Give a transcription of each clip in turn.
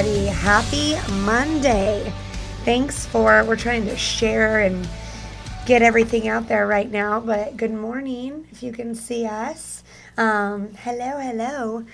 Everybody. Happy Monday. Thanks for, we're trying to share and get everything out there right now, but good morning if you can see us. Um, hello, hello.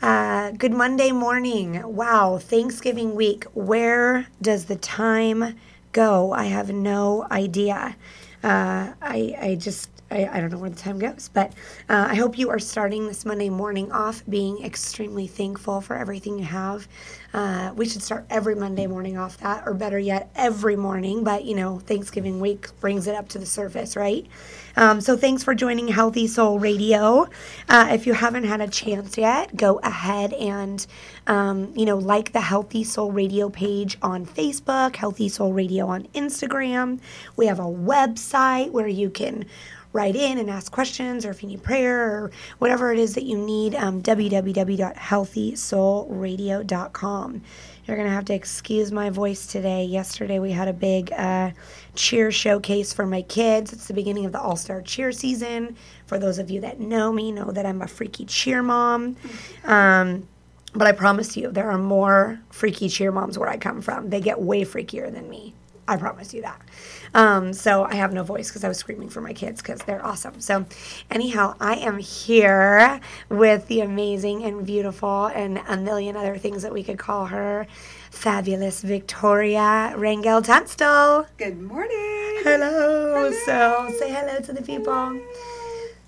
Uh, good Monday morning. Wow, Thanksgiving week. Where does the time go? I have no idea. Uh, I, I just I, I don't know where the time goes, but uh, I hope you are starting this Monday morning off being extremely thankful for everything you have. Uh, we should start every Monday morning off that, or better yet, every morning. But you know, Thanksgiving week brings it up to the surface, right? Um, so thanks for joining Healthy Soul Radio. Uh, if you haven't had a chance yet, go ahead and um, you know like the Healthy Soul Radio page on Facebook, Healthy Soul Radio on Instagram. We have a website where you can write in and ask questions, or if you need prayer or whatever it is that you need, um, www.healthysoulradio.com. You're going to have to excuse my voice today. Yesterday, we had a big uh, cheer showcase for my kids. It's the beginning of the All Star cheer season. For those of you that know me, know that I'm a freaky cheer mom. Um, but I promise you, there are more freaky cheer moms where I come from. They get way freakier than me. I promise you that. Um, so I have no voice because I was screaming for my kids because they're awesome. So, anyhow, I am here with the amazing and beautiful and a million other things that we could call her, fabulous Victoria Rangel Tunstall. Good morning. Hello. Hello. So say hello to the people.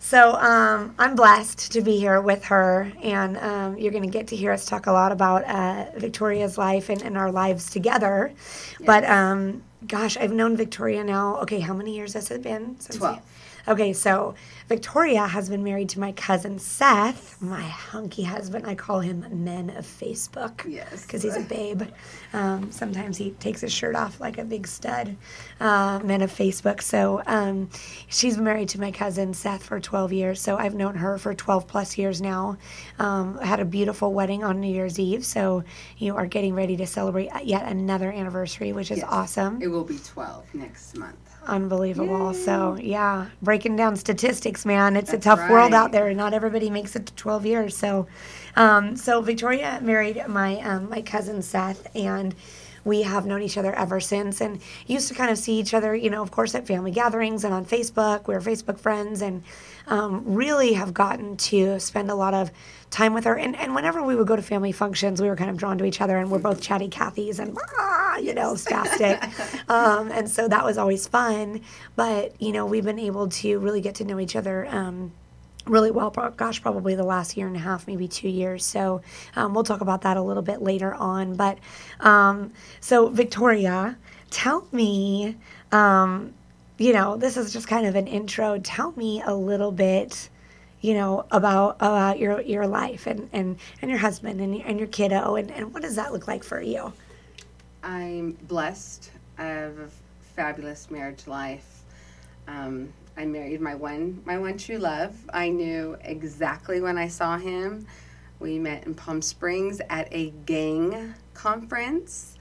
So um, I'm blessed to be here with her, and um, you're going to get to hear us talk a lot about uh, Victoria's life and, and, our lives together. Yes. But um, gosh, I've known Victoria now. Okay, how many years has it been? Since Twelve. Okay, so Victoria has been married to my cousin Seth, my hunky husband. I call him Men of Facebook. Yes. Because he's a babe. Um, sometimes he takes his shirt off like a big stud. Uh, Men of Facebook. So um, she's been married to my cousin Seth for 12 years. So I've known her for 12 plus years now. Um, had a beautiful wedding on New Year's Eve. So you are getting ready to celebrate yet another anniversary, which is yes. awesome. It will be 12 next month unbelievable. Yay. So yeah, breaking down statistics, man, it's That's a tough right. world out there, and not everybody makes it to 12 years. So, um, so Victoria married my um, my cousin Seth, and we have known each other ever since, and used to kind of see each other, you know, of course, at family gatherings and on Facebook. We are Facebook friends, and um, really have gotten to spend a lot of time with her. And, and whenever we would go to family functions, we were kind of drawn to each other, and we're both chatty Cathys and, ah, you know, spastic. um, and so that was always fun. But, you know, we've been able to really get to know each other. Um, really well. Gosh, probably the last year and a half, maybe two years. So um, we'll talk about that a little bit later on. But um, so, Victoria, tell me, um, you know, this is just kind of an intro. Tell me a little bit you know about about your your life and and and your husband and, and your kiddo and, and what does that look like for you i'm blessed i have a fabulous marriage life um, i married my one my one true love i knew exactly when i saw him we met in palm springs at a gang conference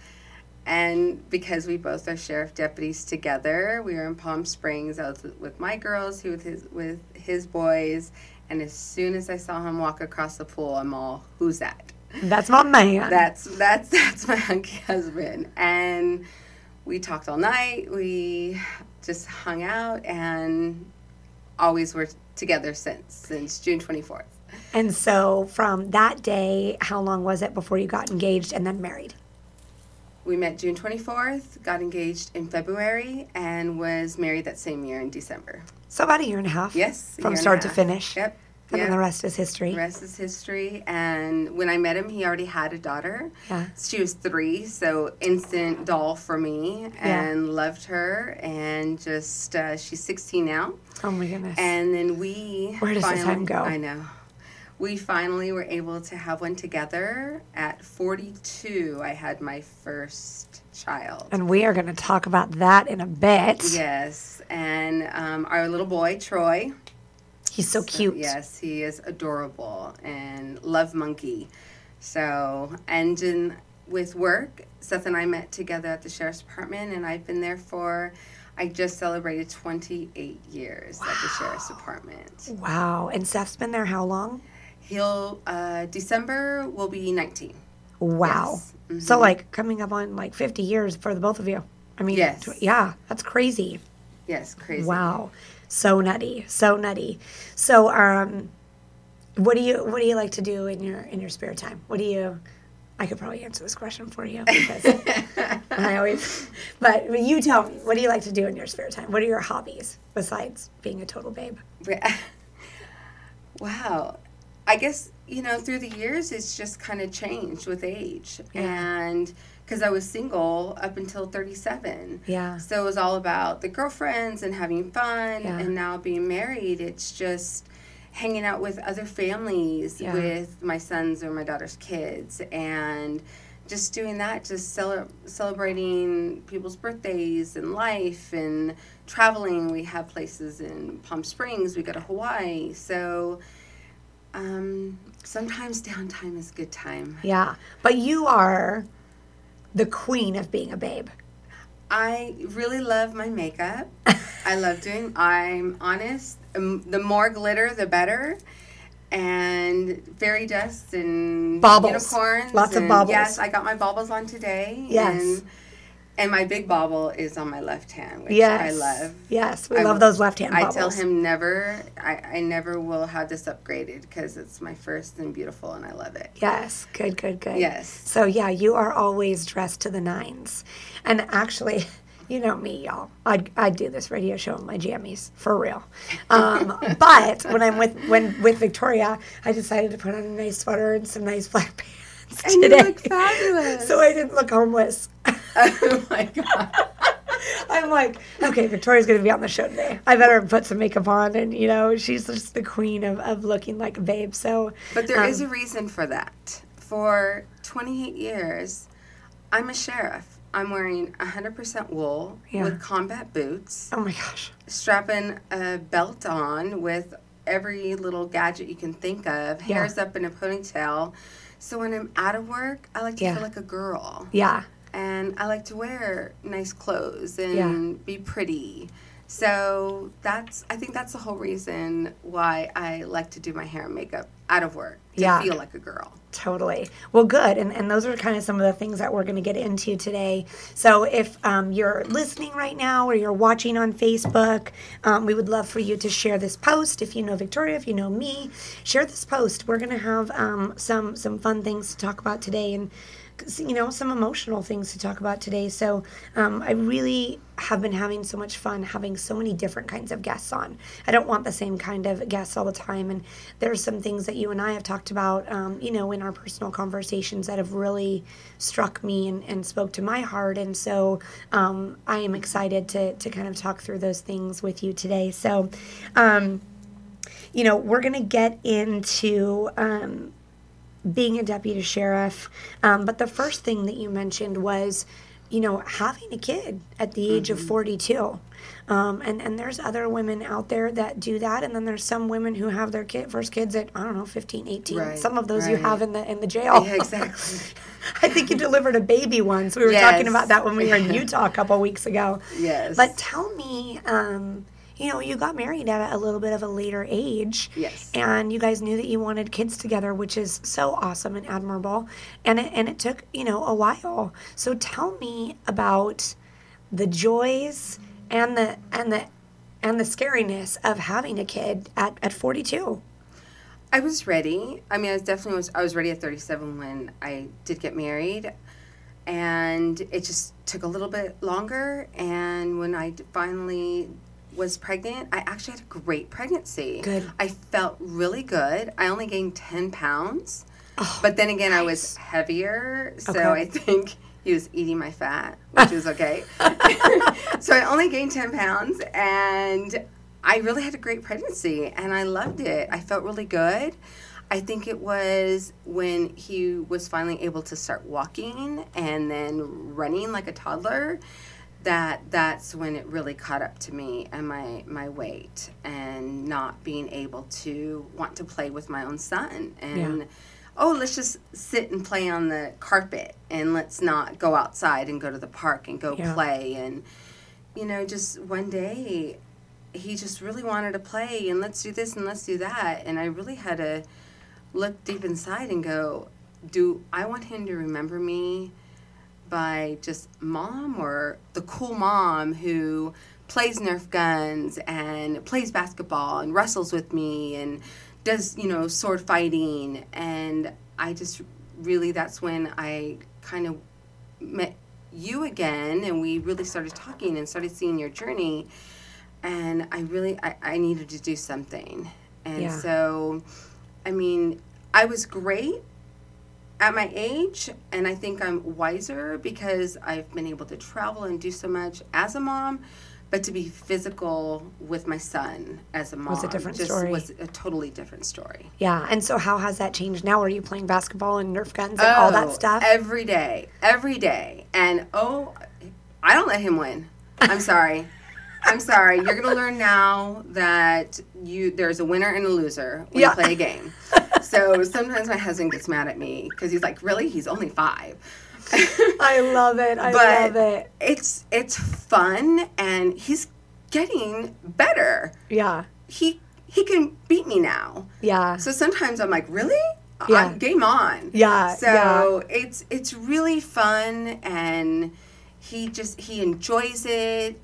and because we both are sheriff deputies together, we were in Palm Springs. I was with my girls, he with his with his boys, and as soon as I saw him walk across the pool, I'm all, "Who's that?" That's my man. That's that's that's my hunky husband, and we talked all night. We just hung out and always were together since since June 24th. And so from that day, how long was it before you got engaged and then married? We met June 24th, got engaged in February, and was married that same year in December. So about a year and a half. Yes. From start to finish. Yep. And then the rest is history. The rest is history. And when I met him, he already had a daughter. Yeah. She was three, so instant doll for me, and yeah. loved her. And just uh, she's 16 now. Oh my goodness. And then we. Where does finally, the time go? I know we finally were able to have one together. At 42, I had my first child. And we are going to talk about that in a bit. Yes. And um, our little boy, Troy. He's so, so cute. Yes, he is adorable and love monkey. So, and in, with work, Seth and I met together at the sheriff's department, and I've been there for I just celebrated 28 years wow. at the sheriff's department. Wow. And Seth's been there how long? He'll uh, December will be 19. Wow. Yes. So like coming up on like 50 years for the both of you. I mean, Yes. yeah, that's crazy. Yes, crazy. Wow. So nutty. So nutty. So um what do you what do you like to do in your in your spare time? What do you I could probably answer this question for you because I always but you tell me, what do you like to do in your spare time? What are your hobbies besides being a total babe? wow. I guess, you know, through the years, it's just kind of changed with age. Yeah. And because I was single up until 37. Yeah. So it was all about the girlfriends and having fun. Yeah. And now being married, it's just hanging out with other families, Yeah. with my sons or my daughter's kids. And just doing that, just cele- celebrating people's birthdays and life and traveling. We have places in Palm Springs, we go to Hawaii. So um, sometimes downtime is good time. Yeah. But you are the queen of being a babe. I really love my makeup. I love doing. I'm honest. Um, the more glitter, the better. And fairy dust and Baubles. unicorns. Lots of and baubles. Yes, I got my baubles on today. Yes. And, and my big bauble is on my left hand, which Yes. I love. Yes. We I love those left hand I bubbles. tell him never. I, I never will have this upgraded because it's my first and beautiful, and I love it. Yes. Good, good, good. Yes. So yeah, you are always dressed to the nines. And actually, you know me, y'all. I'd, I'd do this radio show in my jammies for real. Um, but when I'm with when with Victoria, I decided to put on a nice sweater and some nice black pants And you today. look fabulous. so I didn't look homeless. oh my god. I'm like, okay, Victoria's gonna be on the show today. I better put some makeup on, and you know, she's just the queen of, of looking like a babe. So, But there is um, a reason for that. For 28 years, I'm a sheriff. I'm wearing 100% wool Yeah. with combat boots, oh my gosh, strapping a belt on with every little gadget you can think of, Yeah. hairs up in a ponytail. So when I'm out of work, I like to Yeah. feel like a girl. yeah, And I like to wear nice clothes and be pretty. So that's I think that's the whole reason why I like to do my hair and makeup out of work to Yeah. feel like a girl. Totally. Well, good. And, and those are kind of some of the things that we're going to get into today. So, if um, you're listening right now or you're watching on Facebook, um, we would love for you to share this post. If you know Victoria, if you know me, share this post. We're going to have um, some some fun things to talk about today, and you know some emotional things to talk about today. So, um, I really have been having so much fun having so many different kinds of guests on. I don't want the same kind of guests all the time, and there's some things that you and I have talked about, um, you know, in our personal conversations that have really struck me and, and spoke to my heart. And so um, I am excited to, to kind of talk through those things with you today. So, um, you know, we're going to get into um, being a deputy sheriff. Um, but the first thing that you mentioned was, you know, having a kid at the age of 42. Um, and, and there's other women out there that do that. And then there's some women who have their kid, first kids at, I don't know, 15, 18. Right, Some of those you have in the, in the jail. Yeah, exactly. I think you delivered a baby once. We were Yes. talking about that when we were in Utah a couple weeks ago. Yes. But tell me, um, you know, you got married at a little bit of a later age. Yes. And you guys knew that you wanted kids together, which is so awesome and admirable. And it, and it took, you know, a while. So tell me about the joys and the and the and the scariness of having a kid at, at 42. I was ready. I mean, I was definitely was. I was ready at 37 when I did get married, and it just took a little bit longer. And when I finally was pregnant, I actually had a great pregnancy. Good. I felt really good. I only gained 10 pounds, Oh, but then again, I was heavier, so Okay. I think he was eating my fat, which was okay. so I only gained 10 pounds, and I really had a great pregnancy, and I loved it. I felt really good. I think it was when he was finally able to start walking and then running like a toddler that that's when it really caught up to me and my my weight and not being able to want to play with my own son and Yeah. oh let's just sit and play on the carpet and let's not go outside and go to the park and go Yeah. play and you know just one day he just really wanted to play and let's do this and let's do that and I really had to look deep inside and go, do I want him to remember me by just mom or the cool mom who plays Nerf guns and plays basketball and wrestles with me and does, you know, sword fighting. And I just really, that's when I kind of met you again and we really started talking and started seeing your journey. And I really, I, I needed to do something. And Yeah. so, I mean, I was great at my age and i think i'm wiser because i've been able to travel and do so much as a mom but to be physical with my son as a mom Was a different just story. was a totally different story Yeah. And so how has that changed now? Are you playing basketball and Nerf guns and all that Oh, stuff? every day every day and oh i don't let him win i'm sorry i'm sorry you're gonna learn now that you there's a winner and a loser when Yeah. you play a game so sometimes my husband gets mad at me because he's like really he's only five I love it. I but love it. it's it's fun and he's getting better Yeah. he he can beat me now Yeah. so sometimes i'm like really Yeah. I'm game on Yeah, so it's it's really fun and he just he enjoys it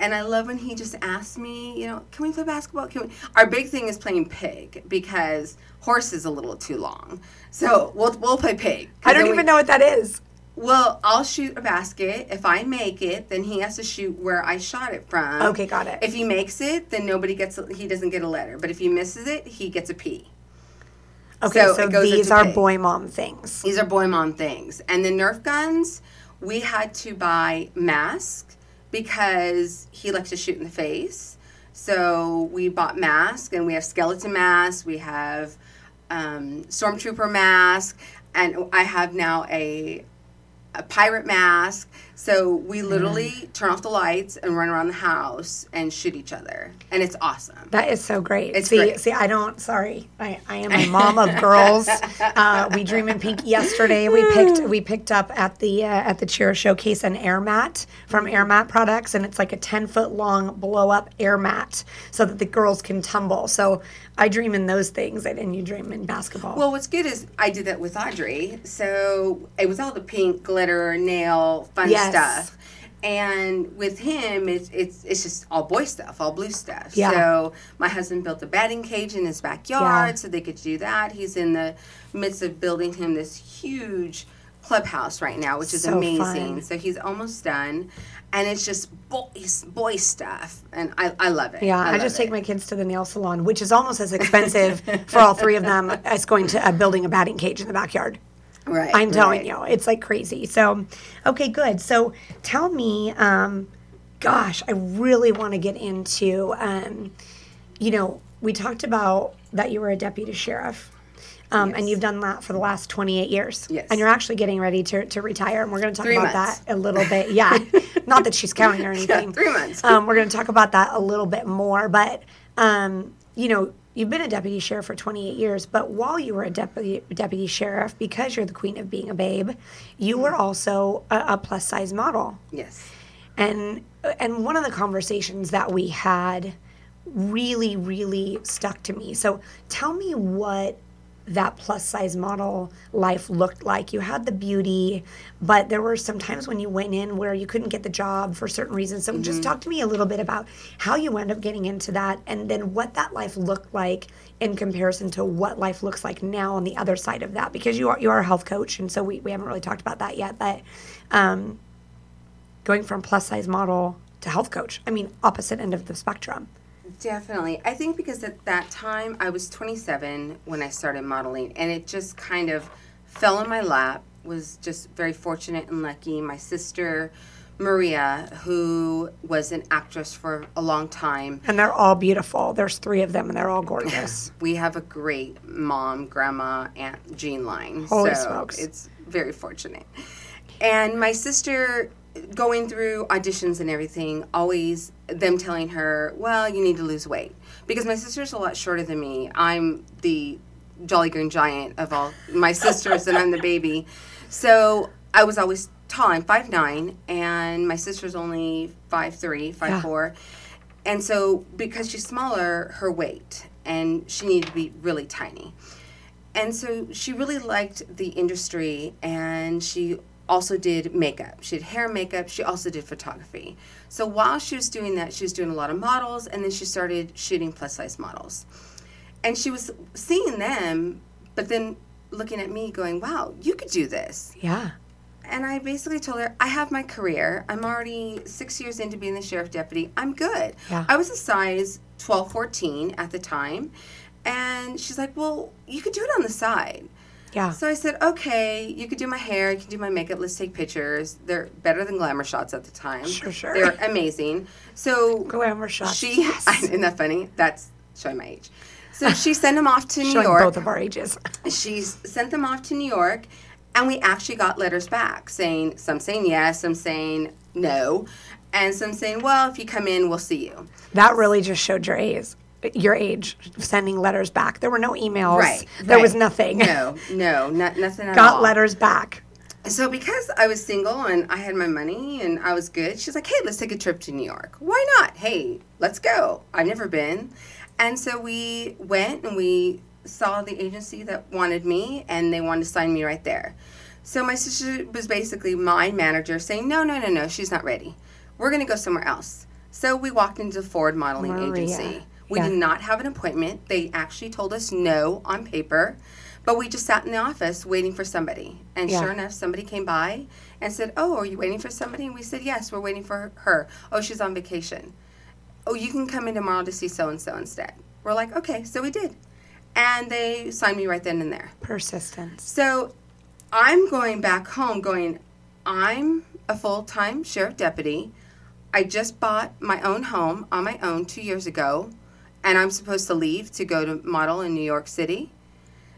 and I love when he just asks me, you know, can we play basketball? Can we? Our big thing is playing pig because horse is a little too long. So we'll we'll play pig. I don't even we- know what that is. Well, I'll shoot a basket. If I make it, then he has to shoot where I shot it from. Okay, got it. If he makes it, then nobody gets. A, he doesn't get a letter. But if he misses it, he gets a P. Okay, so so, these are pig. boy mom things. These are boy mom things. And the Nerf guns, we had to buy masks because he likes to shoot in the face. So we bought masks, and we have skeleton masks. We have um, stormtrooper mask, and I have now a a pirate mask. So we literally turn off the lights and run around the house and shoot each other, and it's awesome. That is so great. It's see, great. see, I don't. Sorry, I, I am a mom of girls. Uh, we dream in pink. Yesterday, we picked we picked up at the uh, at the cheer showcase an air mat from Air Mat Products, and it's like a ten foot long blow up air mat so that the girls can tumble. So I dream in those things, and, and you dream in basketball. Well, what's good is I did that with Audrey. So it was all the pink glitter, nail, fun Yes. Stuff. And with him, it's, it's it's just all boy stuff, all blue stuff. Yeah. So my husband built a batting cage in his backyard Yeah. so they could do that. He's in the midst of building him this huge clubhouse right now, which is So amazing. fun. So he's almost done. And it's just boys, boy stuff. And I, I love it. Yeah, I, love just it. take my kids to the nail salon, which is almost as expensive for all three of them as going to uh, building a batting cage in the backyard. Right. I'm telling right. you, it's like crazy. So, okay, good. So, tell me, um, gosh, I really want to get into, um, you know, we talked about that you were a deputy sheriff. Um, And you've done that for the last 28 years. Yes. And you're actually getting ready to, to retire. And we're going to talk Three about months. that a little bit. Yeah. Not that she's counting or anything. three months. Um, we're going to talk about that a little bit more. But, um, you know, you've been a deputy sheriff for 28 years, but while you were a deputy, deputy sheriff, because you're the queen of being a babe, you were mm-hmm. also a, a plus size model. Yes. And, and one of the conversations that we had really, really stuck to me. So tell me what that plus size model life looked like. You had the beauty, but there were some times when you went in where you couldn't get the job for certain reasons. So just talk to me a little bit about how you wound up getting into that and then what that life looked like in comparison to what life looks like now on the other side of that because you are you are a health coach and so we, we haven't really talked about that yet but um, going from plus size model to health coach i mean opposite end of the spectrum Definitely. I think because at that time I was 27 when I started modeling, and it just kind of fell in my lap. Was just very fortunate and lucky. My sister Maria, who was an actress for a long time, and they're all beautiful there's three of them and they're all gorgeous we have a great mom, grandma, aunt gene line. Holy so smokes. it's very fortunate. And my sister going through auditions and everything, always them telling her, Well, you need to lose weight. Because my sister's a lot shorter than me. I'm the Jolly Green Giant of all my sisters and I'm the baby. So I was always tall. I'm 5'9 and my sister's only 5'3, 5'4. And so because she's smaller, her weight and she needed to be really tiny. and so she really liked the industry and she also did makeup. She did hair makeup. She also did photography. So while she was doing that, she was doing a lot of models and then she started shooting plus size models. And she was seeing them, but then looking at me going, wow, you could do this. Yeah. And I basically told her, I have my career. I'm already six years into being the sheriff deputy. I'm good. Yeah. I was a size 12, 14 at the time. And she's like, well, you could do it on the side. Yeah. So I said, okay, you could do my hair, you can do my makeup, let's take pictures. They're better than glamour shots at the time. Sure, sure. They're amazing. So Glamour shots. she, yes. isn't that funny? That's showing my age. So she sent them off to New Showing York both of our ages. she sent them off to New York, and we actually got letters back saying some saying yes, some saying no, and some saying, well, if you come in, we'll see you. That really just showed your age. Your age, sending letters back. There were no emails. Right. There was nothing. No, no, not, nothing at Got all. letters back. So because I was single and I had my money and I was good, she's like, "Hey, let's take a trip to New York. Why not? Hey, let's go. I've never been." And so we went and we saw the agency that wanted me and they wanted to sign me right there. So my sister was basically my manager saying, "No, no, no, no, she's not ready. We're going to go somewhere else." So we walked into Ford Modeling Maria. Agency. We Yeah. did not have an appointment. They actually told us no on paper, but we just sat in the office waiting for somebody. And Yeah. sure enough, somebody came by and said, "Oh, are you waiting for somebody?" And we said, "Yes, we're waiting for her." "Oh, she's on vacation." "Oh, you can come in tomorrow to see so and so instead." We're like, "Okay," so we did, and they signed me right then and there. Persistence. So I'm going back home going, I'm a full time sheriff deputy. I just bought my own home on my own two years ago, and I'm supposed to leave to go to model in New York City.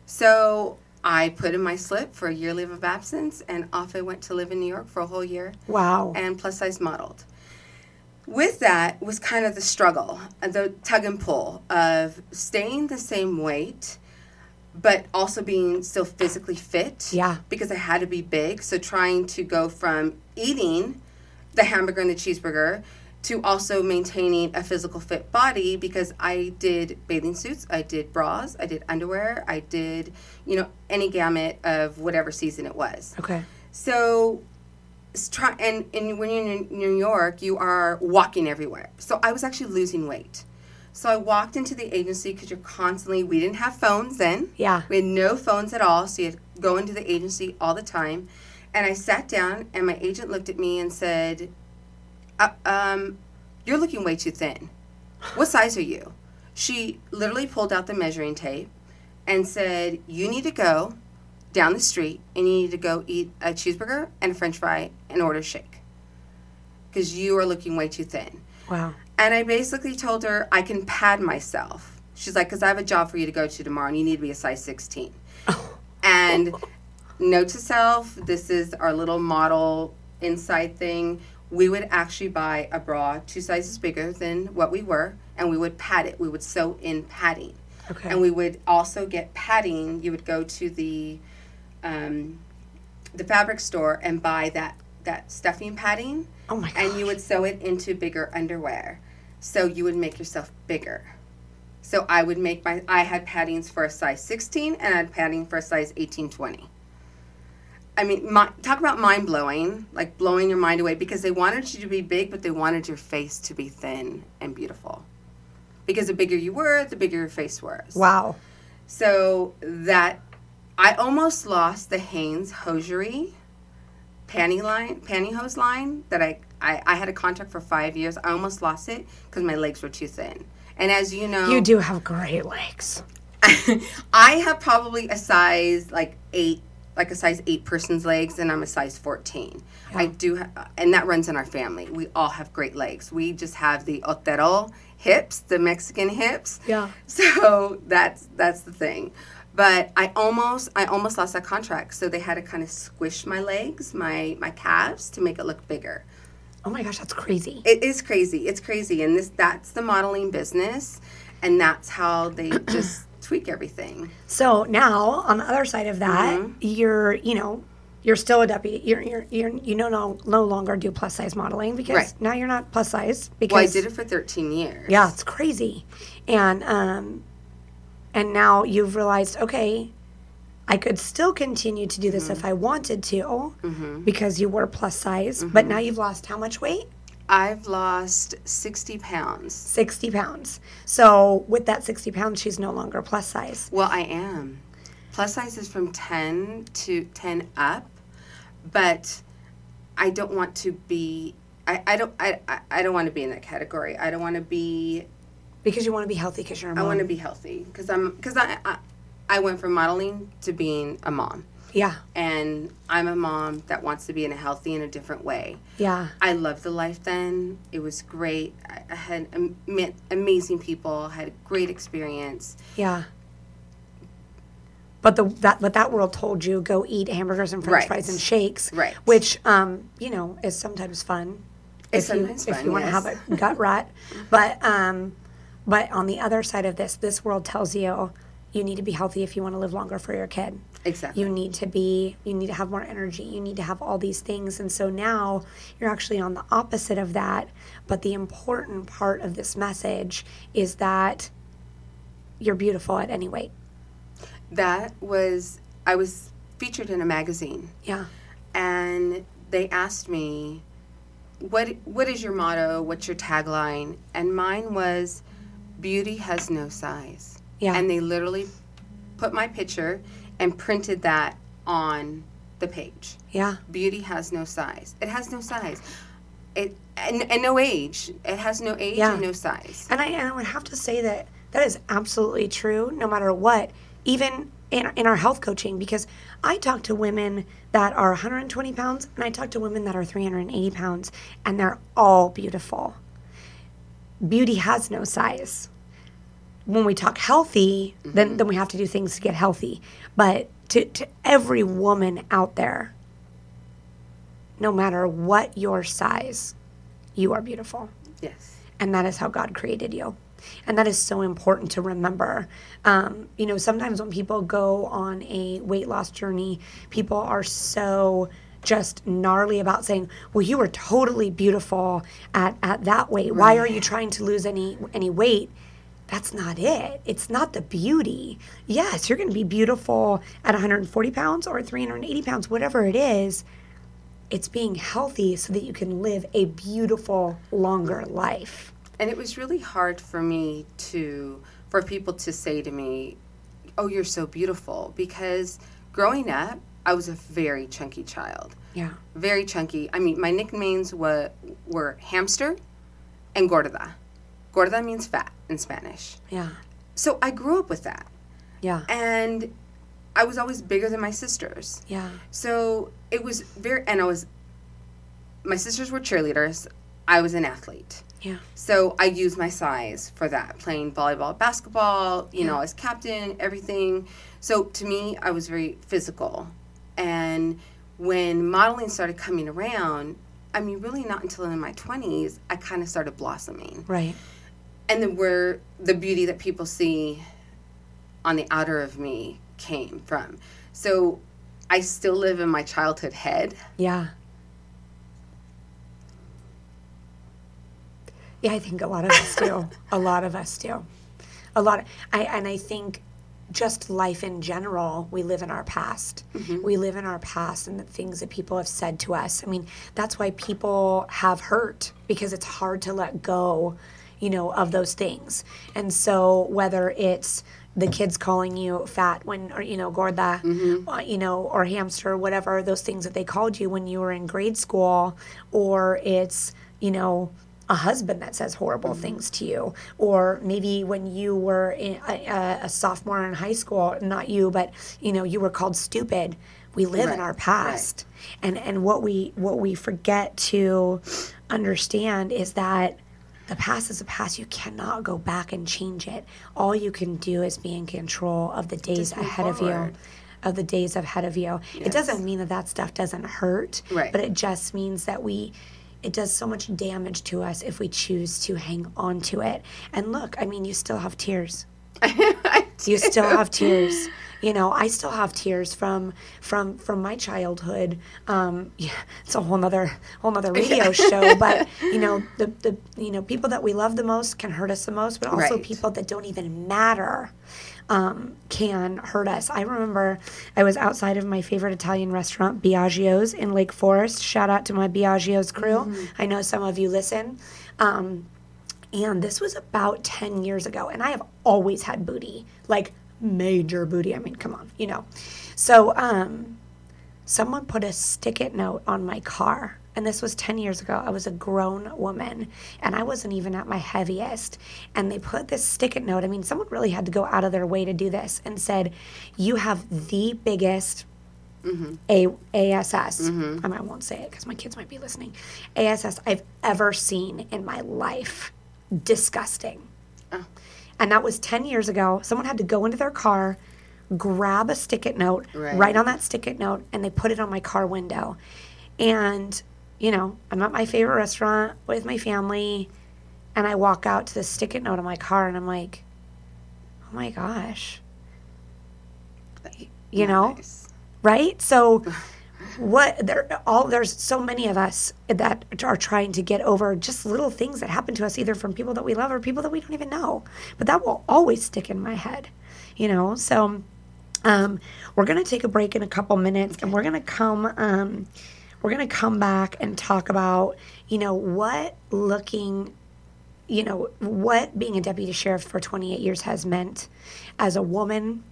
So I put in my slip for a year leave of absence, and off I went to live in New York for a whole year Wow. and plus size modeled. With that was kind of the struggle, the tug and pull of staying the same weight, but also being still physically fit. Yeah. Because I had to be big. So trying to go from eating the hamburger and the cheeseburger to also maintaining a physical fit body because I did bathing suits, I did bras, I did underwear, I did, you know, any gamut of whatever season it was. Okay. So, try and, and when you're in New York, you are walking everywhere. So I was actually losing weight. So I walked into the agency because you're constantly. We didn't have phones then. Yeah. We had no phones at all. So you had go into the agency all the time. And I sat down, and my agent looked at me and said, um, "You're looking way too thin. What size are you?" She literally pulled out the measuring tape and said, "You need to go." down the street and you need to go eat a cheeseburger and a french fry and order a shake because you are looking way too thin. Wow. And I basically told her I can pad myself. She's like, because I have a job for you to go to tomorrow and you need to be a size 16. And note to self, this is our little model inside thing. We would actually buy a bra two sizes bigger than what we were and we would pad it. We would sew in padding. Okay. And we would also get padding. You would go to the um, the fabric store and buy that that stuffing padding, oh my god. and you would sew it into bigger underwear. So you would make yourself bigger. So I would make my I had paddings for a size 16 and I had padding for a size 18 20. I mean, my, talk about mind blowing, like blowing your mind away because they wanted you to be big, but they wanted your face to be thin and beautiful. Because the bigger you were, the bigger your face was. Wow. So that I almost lost the Hanes hosiery panty line, pantyhose line that I, I, I had a contract for five years. I almost lost it because my legs were too thin. And as you know, You do have great legs. I have probably a size like eight, like a size eight person's legs, and I'm a size 14. I do, ha- uh, and that runs in our family. We all have great legs. We just have the Otero hips, the Mexican hips. Yeah. So that's that's the thing. But I almost I almost lost that contract. So they had to kind of squish my legs, my my calves to make it look bigger. Oh my gosh, that's crazy. It is crazy. It's crazy, and this that's the modeling business, and that's how they just tweak everything. So now, on the other side of that, Mm-hmm. you're, you know, you're still a deputy. You're, you're, you're you no, no, no longer do plus size modeling because Right. now you're not plus size because Well, I did it for 13 years. yeah, it's crazy, and um, and now you've realized, okay, I could still continue to do this Mm-hmm. if I wanted to because you were plus size, but Mm-hmm. now you've lost how much weight? I've lost 60 pounds. 60 pounds. So with that 60 pounds, she's no longer plus size. Well, I am. Plus size is from 10 to 10 up, but I don't want to be. I, I don't I, I- don't want to be in that category. I don't want to be Because you want to be healthy because you're a I mom. I want to be healthy because I'm because I, I I went from modeling to being a mom, yeah, and I'm a mom that wants to be in a healthy in a different way. yeah, I loved the life then. It was great. I, had met amazing people. Had a great experience. yeah. But the that but that world told you go eat hamburgers and French Right. fries and shakes, Right. Which um you know is sometimes fun. It's if you sometimes if fun, you want to have a gut rot, but um, but on the other side of this, this world tells you you need to be healthy if you want to live longer for your kid. Exactly. you need to be you need to have more energy you need to have all these things and so now you're actually on the opposite of that but the important part of this message is that you're beautiful at any weight That was I was featured in a magazine, yeah and they asked me, "What what is your motto? What's your tagline?" And mine was, "Beauty has no size." Yeah. And they literally put my picture and printed that on the page. yeah Beauty has no size. It has no size. It and, and no age. It has no age Yeah. and no size. and I, and I would have to say that that is absolutely true no matter what even in, in our health coaching because i talk to women that are 120 pounds and i talk to women that are 380 pounds and they're all beautiful beauty has no size when we talk healthy then, then we have to do things to get healthy but to, to every woman out there no matter what your size you are beautiful Yes. and that is how God created you. And that is so important to remember. Um, you know, sometimes when people go on a weight loss journey, people are so just gnarly about saying, "Well, you were totally beautiful at, at that weight. Why are you trying to lose any any weight?" That's not it. It's not the beauty. Yes, you're going to be beautiful at 140 pounds or 380 pounds, whatever it is it's being healthy so that you can live a beautiful, longer life. And it was really hard for me to, for people to say to me, Oh, you're so beautiful. Because growing up, I was a very chunky child. Yeah. Very chunky. I mean, my nicknames were, were hamster and gorda. Gorda means fat in Spanish. Yeah. So I grew up with that. Yeah. And I was always bigger than my sisters. Yeah. So it was very, and I was, my sisters were cheerleaders. I was an athlete. Yeah. So I used my size for that, playing volleyball, basketball, you know, as captain, everything. So to me, I was very physical. And when modeling started coming around, I mean, really not until in my 20s, I kind of started blossoming. Right. And then where the beauty that people see on the outer of me came from. So I still live in my childhood head. Yeah. Yeah, I think a lot of us do. a lot of us do. A lot of, I and I think just life in general, we live in our past. Mm-hmm. We live in our past and the things that people have said to us. I mean, that's why people have hurt because it's hard to let go, you know, of those things. And so whether it's the kids calling you fat when or you know gorda uh, you know or hamster whatever those things that they called you when you were in grade school or it's you know a husband that says horrible things to you or maybe when you were in a, a, a sophomore in high school not you but you know you were called stupid. We live in our past. And and what we what we forget to understand is that the past is the past. You cannot go back and change it. All you can do is be in control of the days ahead of you. Of the days ahead of you. It doesn't mean that that stuff doesn't hurt, Right. but it just means that we, it does so much damage to us if we choose to hang on to it. And look, I mean, you still have tears. You still have tears. You know, I still have tears from from from my childhood. Um, yeah, it's a whole nother whole nother radio show. But you know, the the you know people that we love the most can hurt us the most, but also Right. people that don't even matter um, can hurt us. I remember I was outside of my favorite Italian restaurant, Biagio's in Lake Forest. Shout out to my Biagio's crew. I know some of you listen. Um, and this was about 10 years ago. And I have always had booty, like major booty. I mean, come on, you know. So, um, someone put a stick it note on my car. And this was 10 years ago. I was a grown woman and I wasn't even at my heaviest. And they put this stick it note. I mean, someone really had to go out of their way to do this and said, You have the biggest a- ASS. I, mean, I won't say it because my kids might be listening. ASS I've ever seen in my life. Disgusting. And that was 10 years ago. Someone had to go into their car, grab a stick it note, Right. write on that stick it note, and they put it on my car window. And, you know, I'm at my favorite restaurant with my family, and I walk out to the stick it note on my car, and I'm like, oh my gosh. You know? Right? So what there all there's so many of us that are trying to get over just little things that happen to us either from people that we love or people that we don't even know. But that will always stick in my head, you know? So um, we're to take a break in a couple minutes and we're to come um, we're to come back and talk about, you know, what looking you know, what being a deputy sheriff for 28 years has meant as a woman,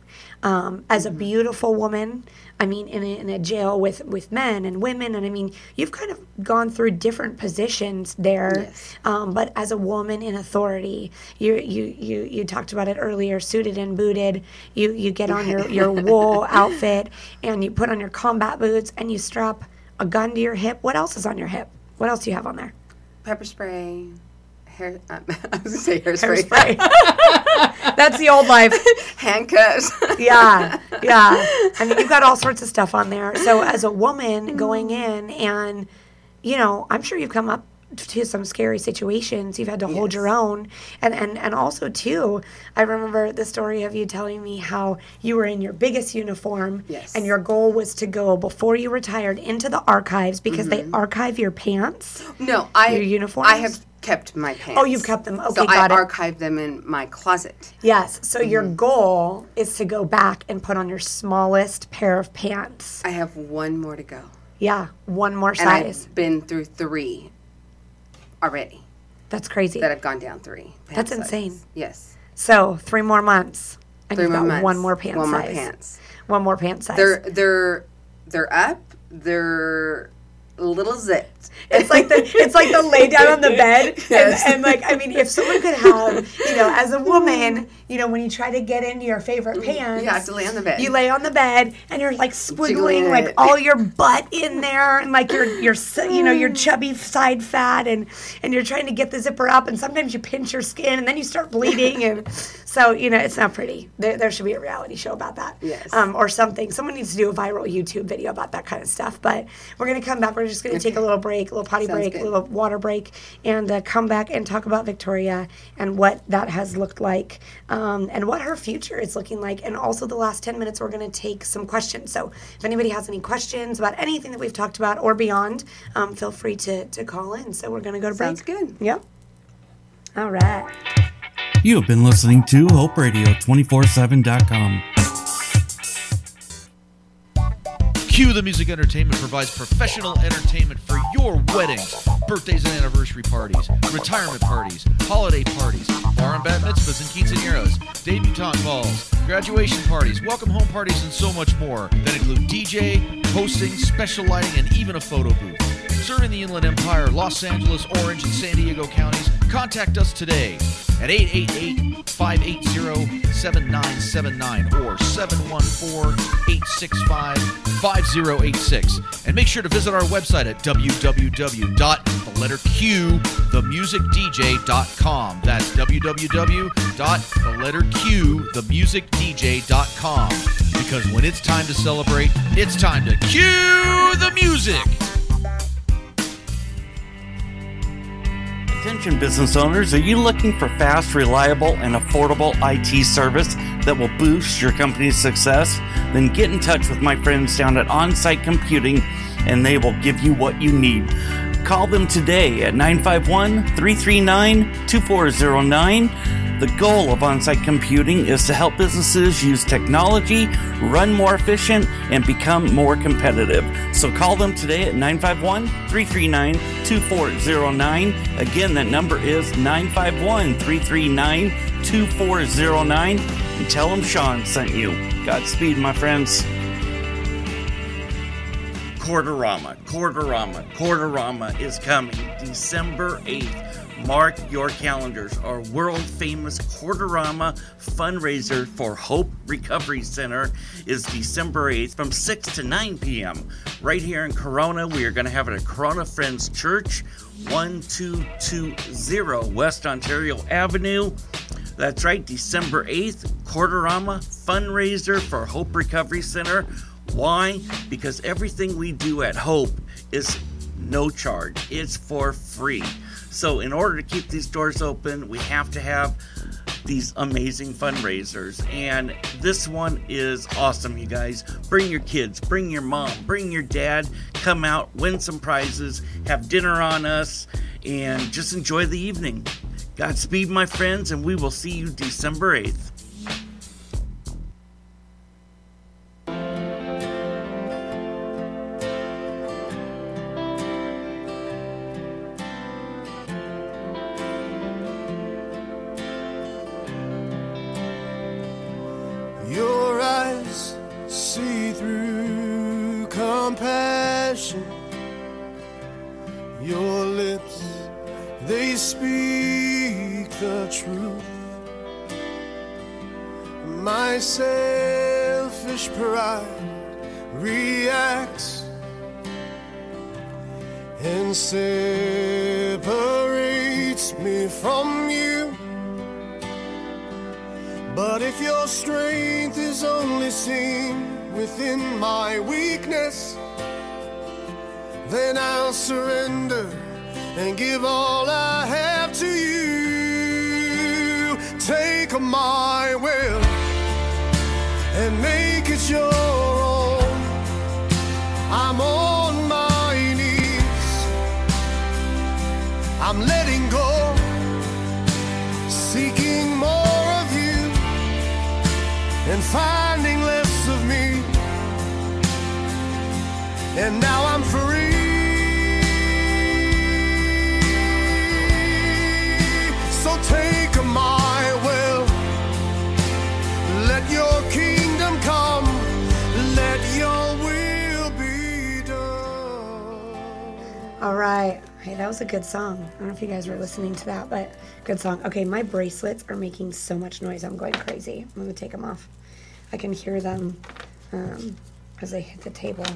um, as a beautiful woman. I mean, in a, in a jail with, with men and women. And I mean, you've kind of gone through different positions there. Yes. Um, but as a woman in authority, you, you, you, you talked about it earlier, suited and booted. You, you get on your, your wool outfit and you put on your combat boots and you strap a gun to your hip. What else is on your hip? What else do you have on there? Pepper spray, hair. Uh, I was gonna say hairspray. Hairspray. That's the old life. Handcuffs. Yeah, yeah. I mean, you've got all sorts of stuff on there. So, as a woman going in, and you know, I'm sure you've come up to some scary situations. You've had to hold your own, and and and also too, I remember the story of you telling me how you were in your biggest uniform, Yes. and your goal was to go before you retired into the archives because they archive your pants. No, I Your uniform. I have kept my pants. Oh, you've kept them. Okay, so got I it. archive them in my closet. Yes. So your Mm-hmm. goal is to go back and put on your smallest pair of pants. I have one more to go, Yeah, one more size. and size. I've been through three already. That's crazy. That I've gone down three. That's insane. Yes, So three more months, and three more months. one more pants. size. One size. more pants. One more pant size. They're they're they're up. They're little zipped. It's like the it's like the lay down on the bed Yes. and, and like I mean if someone could have you know as a woman you know when you try to get into your favorite pants Mm-hmm. You have to lay on the bed. you lay on the bed and you're like squiggling like all your butt in there and like your your you know Mm. your chubby side fat and and you're trying to get the zipper up and sometimes you pinch your skin and then you start bleeding and so you know it's not pretty there, there should be a reality show about that Yes. um, or something someone needs to do a viral YouTube video about that kind of stuff but we're gonna come back we're just gonna take a little break break, a little potty Sounds break, good. a little water break, and uh, come back and talk about Victoria and what that has looked like um, and what her future is looking like. And also, the last 10 minutes, we're going to take some questions. So, if anybody has any questions about anything that we've talked about or beyond, um, feel free to, to call in. So, we're going to go to break. Sounds good. Yep. All right. You have been listening to HopeRadio247.com. Q the Music Entertainment provides professional entertainment for your weddings, birthdays and anniversary parties, retirement parties, holiday parties, bar and bat mitzvahs and quinceañeras, debutante balls, graduation parties, welcome home parties, and so much more that include DJ, hosting, special lighting, and even a photo booth. Serving the Inland Empire, Los Angeles, Orange, and San Diego counties, contact us today at 888 580 7979 or 714 865 5086. And make sure to visit our website at www.theletterqthemusicdj.com. That's www.theletterqthemusicdj.com. Because when it's time to celebrate, it's time to cue the music. Attention business owners, are you looking for fast, reliable, and affordable IT service that will boost your company's success? Then get in touch with my friends down at Onsite Computing and they will give you what you need. Call them today at 951 339 2409. The goal of on site computing is to help businesses use technology, run more efficient, and become more competitive. So call them today at 951 339 2409. Again, that number is 951 339 2409. And tell them Sean sent you. Godspeed, my friends. Quarterama, Quarterama, Quarterama is coming December 8th. Mark your calendars. Our world famous Quarterama fundraiser for Hope Recovery Center is December 8th from 6 to 9 p.m. Right here in Corona, we are going to have it at Corona Friends Church, 1220 West Ontario Avenue. That's right, December 8th, Quarterama fundraiser for Hope Recovery Center. Why? Because everything we do at Hope is no charge, it's for free. So, in order to keep these doors open, we have to have these amazing fundraisers. And this one is awesome, you guys. Bring your kids, bring your mom, bring your dad, come out, win some prizes, have dinner on us, and just enjoy the evening. Godspeed, my friends, and we will see you December 8th. Done. All right. Hey, that was a good song. I don't know if you guys were listening to that, but good song. Okay, my bracelets are making so much noise. I'm going crazy. I'm going to take them off. I can hear them um, as they hit the table.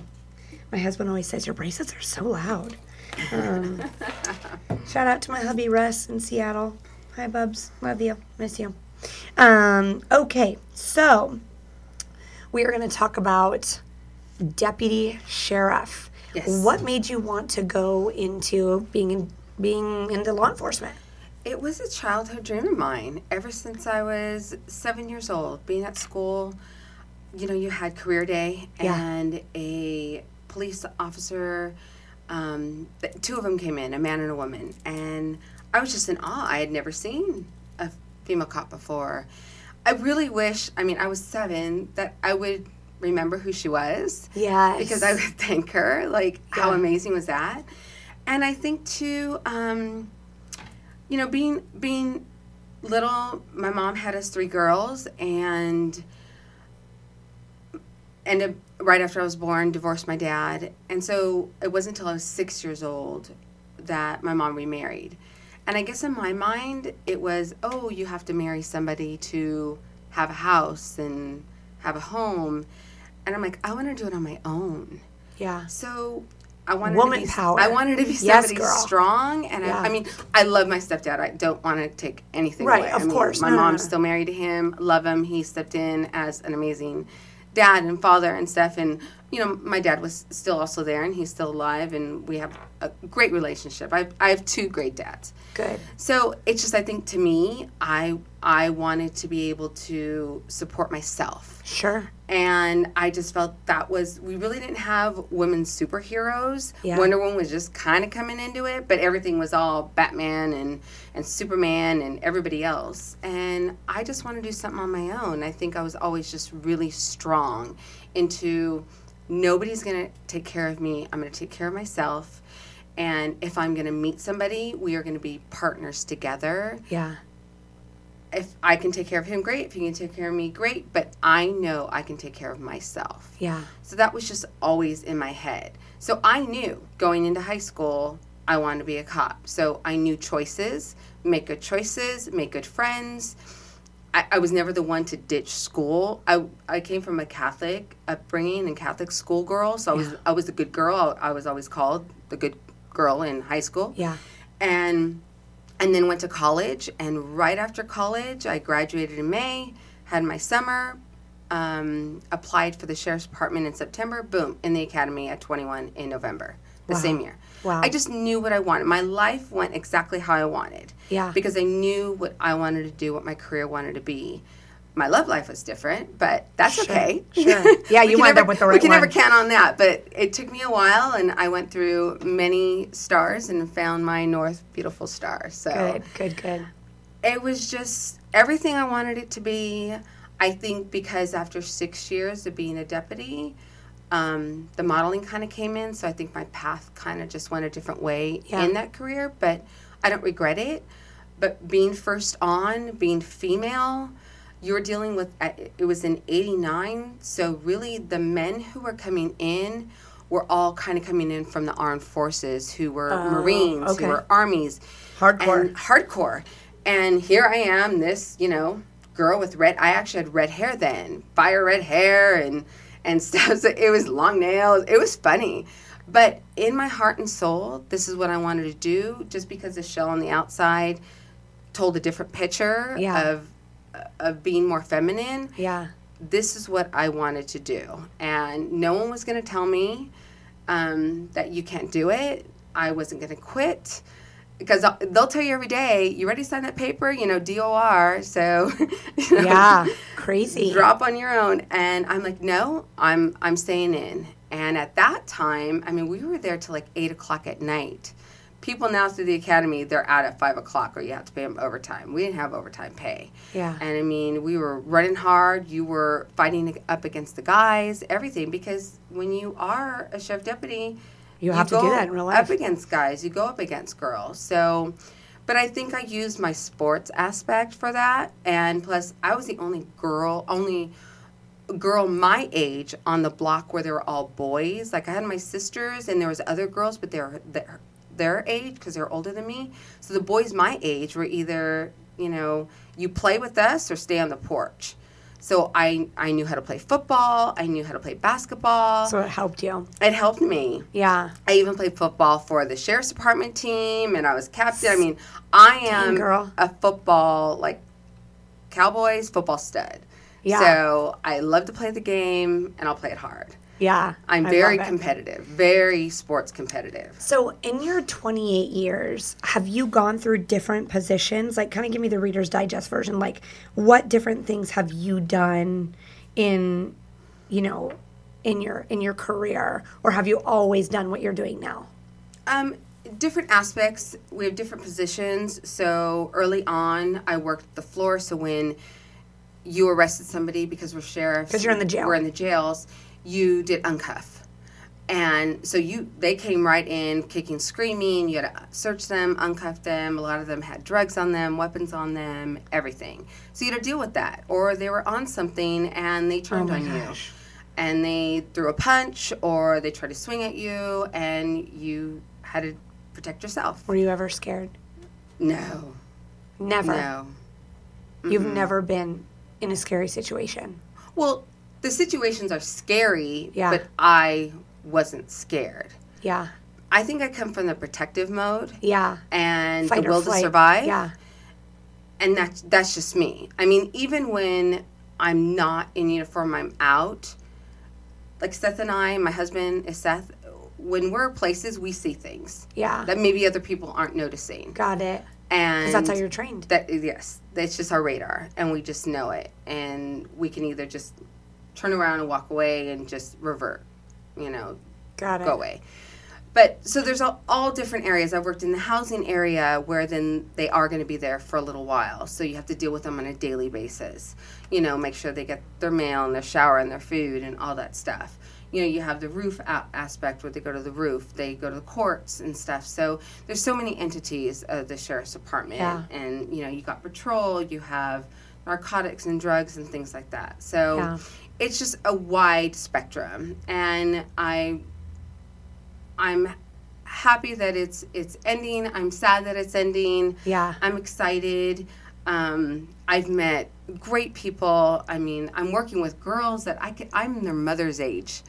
My husband always says, Your bracelets are so loud. Um, shout out to my hubby Russ in Seattle. Hi, Bubs. Love you. Miss you. Um, okay, so we are going to talk about deputy sheriff. Yes. What made you want to go into being in, being into law enforcement? It was a childhood dream of mine ever since I was seven years old. Being at school, you know, you had career day Yeah. and a police officer. Um, two of them came in, a man and a woman, and I was just in awe. I had never seen a female cop before. I really wish. I mean, I was seven that I would remember who she was Yes. because I would thank her. Like, how amazing was that? And I think too, um, you know, being being little, my mom had us three girls, and and right after I was born, divorced my dad, and so it wasn't until I was six years old that my mom remarried. And I guess in my mind, it was, oh, you have to marry somebody to have a house and have a home. And I'm like, I want to do it on my own. Yeah. So I wanted Woman to be, power. I wanted to be somebody girl. strong, and Yeah. I, I mean, I love my stepdad. I don't want to take anything Right, away. of I mean, course. my No, no, mom's no. still married to him. Love him. He stepped in as an amazing dad and father and stuff. And you know, my dad was still also there, and he's still alive, and we have a great relationship. I I have two great dads. Good. So it's just I think to me, I I wanted to be able to support myself Sure. And I just felt that was, we really didn't have women superheroes. Yeah. Wonder Woman was just kind of coming into it, but everything was all Batman and, and Superman and everybody else. And I just want to do something on my own. I think I was always just really strong into nobody's going to take care of me. I'm going to take care of myself. And if I'm going to meet somebody, we are going to be partners together Yeah. if I can take care of him, great. If he can take care of me, great. But I know I can take care of myself. Yeah. So that was just always in my head. So I knew going into high school, I wanted to be a cop. So I knew choices, make good choices, make good friends. I, I was never the one to ditch school. I, I came from a Catholic upbringing and Catholic schoolgirl, so I was I was a good girl. I, I was always called the good girl in high school Yeah. and and then went to college and right after college i graduated in may had my summer um, applied for the sheriff's department in september boom in the academy at 21 in november the Wow. same year Wow. i just knew what i wanted my life went exactly how i wanted Yeah. because i knew what i wanted to do what my career wanted to be my love life was different, but that's Sure, okay. sure. Yeah, you wound never- up with the right We can never one. count on that, but it took me a while, and I went through many stars and found my North beautiful star. So Good. Good. Good. it was just everything I wanted it to be. I think because after six years of being a deputy, um, the modeling kind of came in, so I think my path kind of just went a different way Yeah. in that career. But I don't regret it. But being first on, being female, you were dealing with uh, it was in 89 so really the men who were coming in were all kind of coming in from the armed forces who were marines okay. who were armies Hardcore. and hardcore and here i am this you know girl with red i actually had red hair then fire red hair and and stuff so it was long nails it was funny but in my heart and soul this is what i wanted to do just because the shell on the outside told a different picture Yeah. of of being more feminine Yeah. this is what I wanted to do. And no one was going to tell me um, that you can't do it. I wasn't going to quit because they'll tell you every day, you ready to sign that paper? You know, DOR. So, you know, Yeah. Crazy. drop on your own. And I'm like, no, I'm, I'm staying in. And at that time, I mean, we were there till like eight o'clock at night. People now through the academy, they're out at five o'clock, or you have to pay them overtime. We didn't have overtime pay. Yeah. And I mean, we were running hard. You were fighting up against the guys, everything. Because when you are a chef deputy, You have to do that in real life Up against guys, you go up against girls. So, but I think I used my sports aspect for that, and plus, I was the only girl, only girl my age on the block where they were all boys. Like I had my sisters, and there was other girls, but they were their, their age because they're older than me. So the boys my age were either you know you play with us or stay on the porch. So I I knew how to play football. I knew how to play basketball. So it helped you. it helped me. Yeah. I even played football for the sheriff's department team, and I was captain. I mean, I am girl. a football like Cowboys football stud. Yeah. So I love to play the game, and I'll play it hard. Yeah. I'm very competitive, very sports competitive. So, in your 28 years, have you gone through different positions? Like, kind of give me the Reader's Digest version. Like, what different things have you done in, you know, in your in your career, or have you always done what you're doing now? Um, different aspects. We have different positions. So early on, I worked the floor. So when you arrested somebody because we're sheriffs, because you're in the jail. We're in the jails. You did uncuff, and so you they came right in, kicking, screaming. You had to search them, uncuff them. A lot of them had drugs on them, weapons on them, everything. So you had to deal with that, or they were on something and they turned Oh on gosh. you and they threw a punch or they tried to swing at you and you had to protect yourself. Were you ever scared? No, Never. no. You've never been in a scary situation. Well, the situations are scary, Yeah. but I wasn't scared. Yeah. I think I come from the protective mode Yeah. and Fight the will flight. to survive. Yeah. And that's that's just me. I mean, even when I'm not in uniform, I'm out. Like Seth and I, my husband is Seth. When we're places, we see things Yeah. that maybe other people aren't noticing. Got it. and that's how you're trained. that yes that's just our radar and we just know it and we can either just turn around and walk away and just revert, you know, Got it. go away. But so there's all, all different areas. I've worked in the housing area where then they are going to be there for a little while. So you have to deal with them on a daily basis. You know, make sure they get their mail and their shower and their food and all that stuff. You know, you have the roof aspect where they go to the roof, they go to the courts and stuff. So there's so many entities of the sheriff's department. Yeah. And, you know, you got patrol, you have narcotics and drugs and things like that. So Yeah. It's just a wide spectrum. And I I'm happy that it's it's ending. I'm sad that it's ending. Yeah. I'm excited. Um, I've met great people. I mean, I'm working with girls that I could, I'm their mother's age.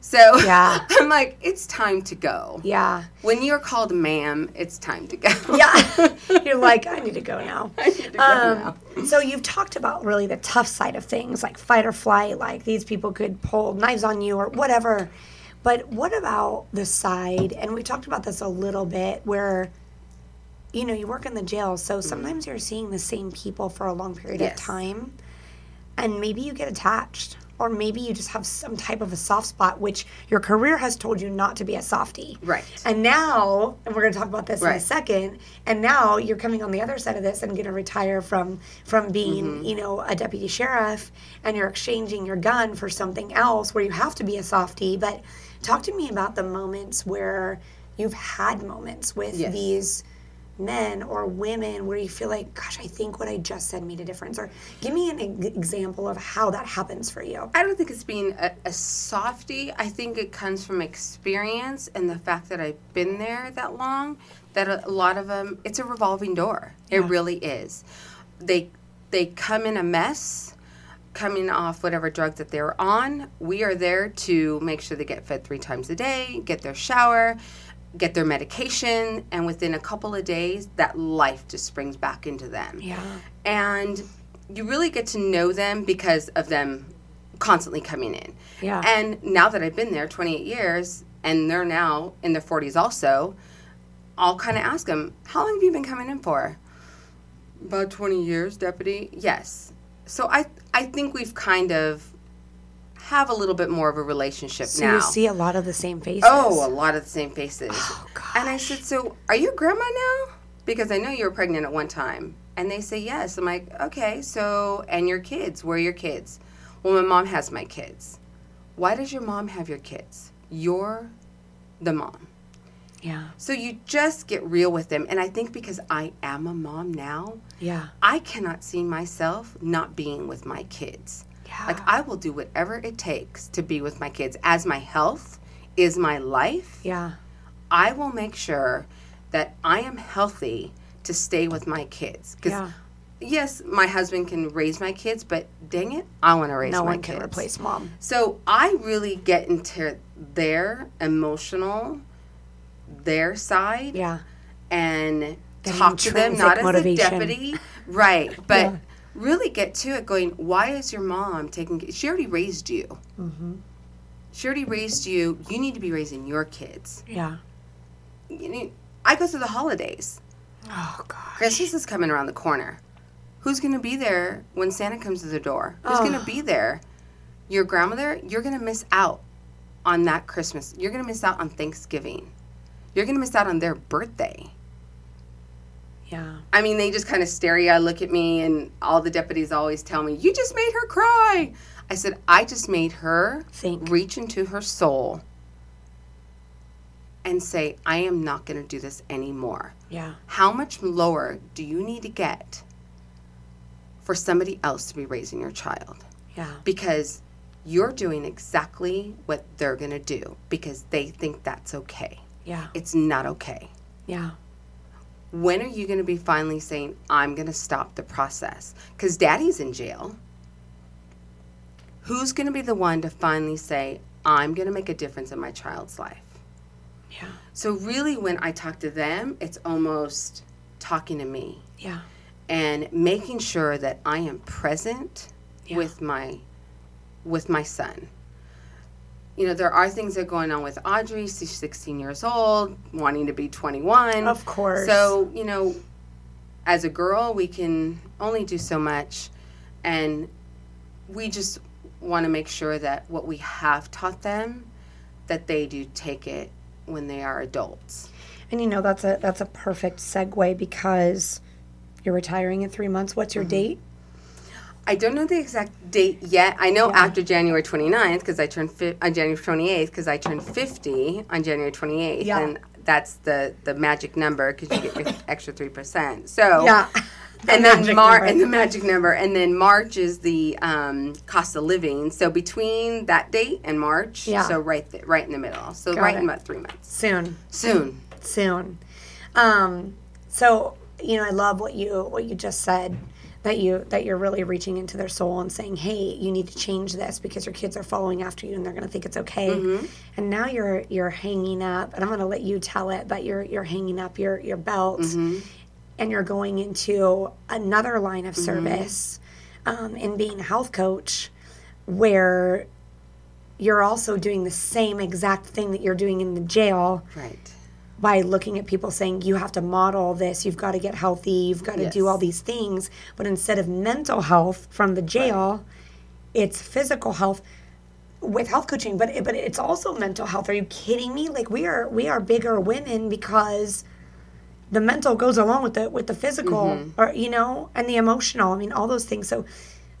So Yeah. I'm like, it's time to go. Yeah. When you're called ma'am, it's time to go. Yeah. You're like, I need to go now. I need to go Um, now. so you've talked about really the tough side of things, like fight or flight, like these people could pull knives on you or whatever. But what about the side? And we talked about this a little bit, where you know you work in the jail, so sometimes you're seeing the same people for a long period Yes. of time, and maybe you get attached. Or maybe you just have some type of a soft spot, which your career has told you not to be a softie. Right. And now, and we're going to talk about this in a second. And now you're coming on the other side of this and going to retire from from being, Mm-hmm. you know, a deputy sheriff, and you're exchanging your gun for something else where you have to be a softie. But talk to me about the moments where you've had moments with Yes. these men or women where you feel like, gosh, I think what I just said made a difference. Or give me an e- example of how that happens for you. I don't think it's being a, a softie. I think it comes from experience and the fact that I've been there that long. That a, a lot of them, it's a revolving door. It really is. They they come in a mess, coming off whatever drug that they're on. We are there to make sure they get fed three times a day, get their shower, get their medication, and within a couple of days, that life just springs back into them Yeah. and you really get to know them because of them constantly coming in. Yeah. And now that I've been there 28 years and they're now in their 40s also, I'll kind of ask them, "How long have you been coming in for?" About 20 years, deputy. Yes. So I I think we've kind of have a little bit more of a relationship So now. you see a lot of the same faces. Oh, a lot of the same faces. Oh, And I said, So are you grandma now? Because I know you were pregnant at one time. And they say, Yes. I'm like, Okay, so, and your kids? Where are your kids? Well, my mom has my kids. Why does your mom have your kids? You're the mom. Yeah. So you just get real with them. And I think because I am a mom now, Yeah. I cannot see myself not being with my kids. Yeah. Like I will do whatever it takes to be with my kids. As my health is my life, Yeah. I will make sure that I am healthy to stay with my kids. Because Yeah. yes, my husband can raise my kids, but dang it, I want to raise No my one kids. can replace mom. So I really get into their emotional, their side Yeah. and That talk to them not as motivation. a deputy, right? But Yeah. Really get to it. Going, why is your mom taking? She already raised you. Mm-hmm. She already raised you. You need to be raising your kids. Yeah. You need, I go through the holidays. Oh gosh. Christmas is coming around the corner. Who's going to be there when Santa comes to the door? Who's going Oh. to be there? Your grandmother? You're going to miss out on that Christmas. You're going to miss out on Thanksgiving. You're going to miss out on their birthday. Yeah. I mean, they just kind of stare you, look at me, and all the deputies always tell me, You just made her cry. I said, I just made her Think. reach into her soul and say, I am not going to do this anymore. Yeah. How much lower do you need to get for somebody else to be raising your child? Yeah. Because you're doing exactly what they're going to do because they think that's okay. Yeah. It's not okay. Yeah. When are you going to be finally saying i'm going to stop the process because daddy's in jail who's going to be the one to finally say i'm going to make a difference in my child's life Yeah. so really when i talk to them it's almost talking to me Yeah. and making sure that i am present Yeah. with my with my son you know there are things that are going on with audrey she's 16 years old wanting to be 21 Of course. so, you know, as a girl, we can only do so much. And we just, want to make sure that what we have taught them, that they do take it when they are adults. And you know that's a that's a perfect segue because you're retiring in three months. What's your mm-hmm. date? I don't know the exact date yet. I know after January 29th because I turned fi- on January 28th because I turned 50 on January 28th, Yeah. and that's the the magic number because you get your extra three percent. So Yeah. The and then March and the magic number, and then March is the um, cost of living. So between that date and March, Yeah. so right th- right in the middle. So Got right it. in about three months. Soon. Soon. soon. Um, so you know, I love what you what you just said that you that you're really reaching into their soul and saying, "Hey, you need to change this because your kids are following after you and they're going to think it's okay." Mm-hmm. And now you're you're hanging up, and I'm going to let you tell it, but you're you're hanging up your your belt, mm-hmm. and you're going into another line of mm-hmm. service, um, in being a health coach, where you're also doing the same exact thing that you're doing in the jail Right. By looking at people saying you have to model this, you've got to get healthy, you've got to do all these things. But instead of mental health from the jail, it's physical health with health coaching. But it, but it's also mental health. Are you kidding me? Like we are we are bigger women because the mental goes along with the with the physical mm-hmm. or you know and the emotional. I mean all those things. So.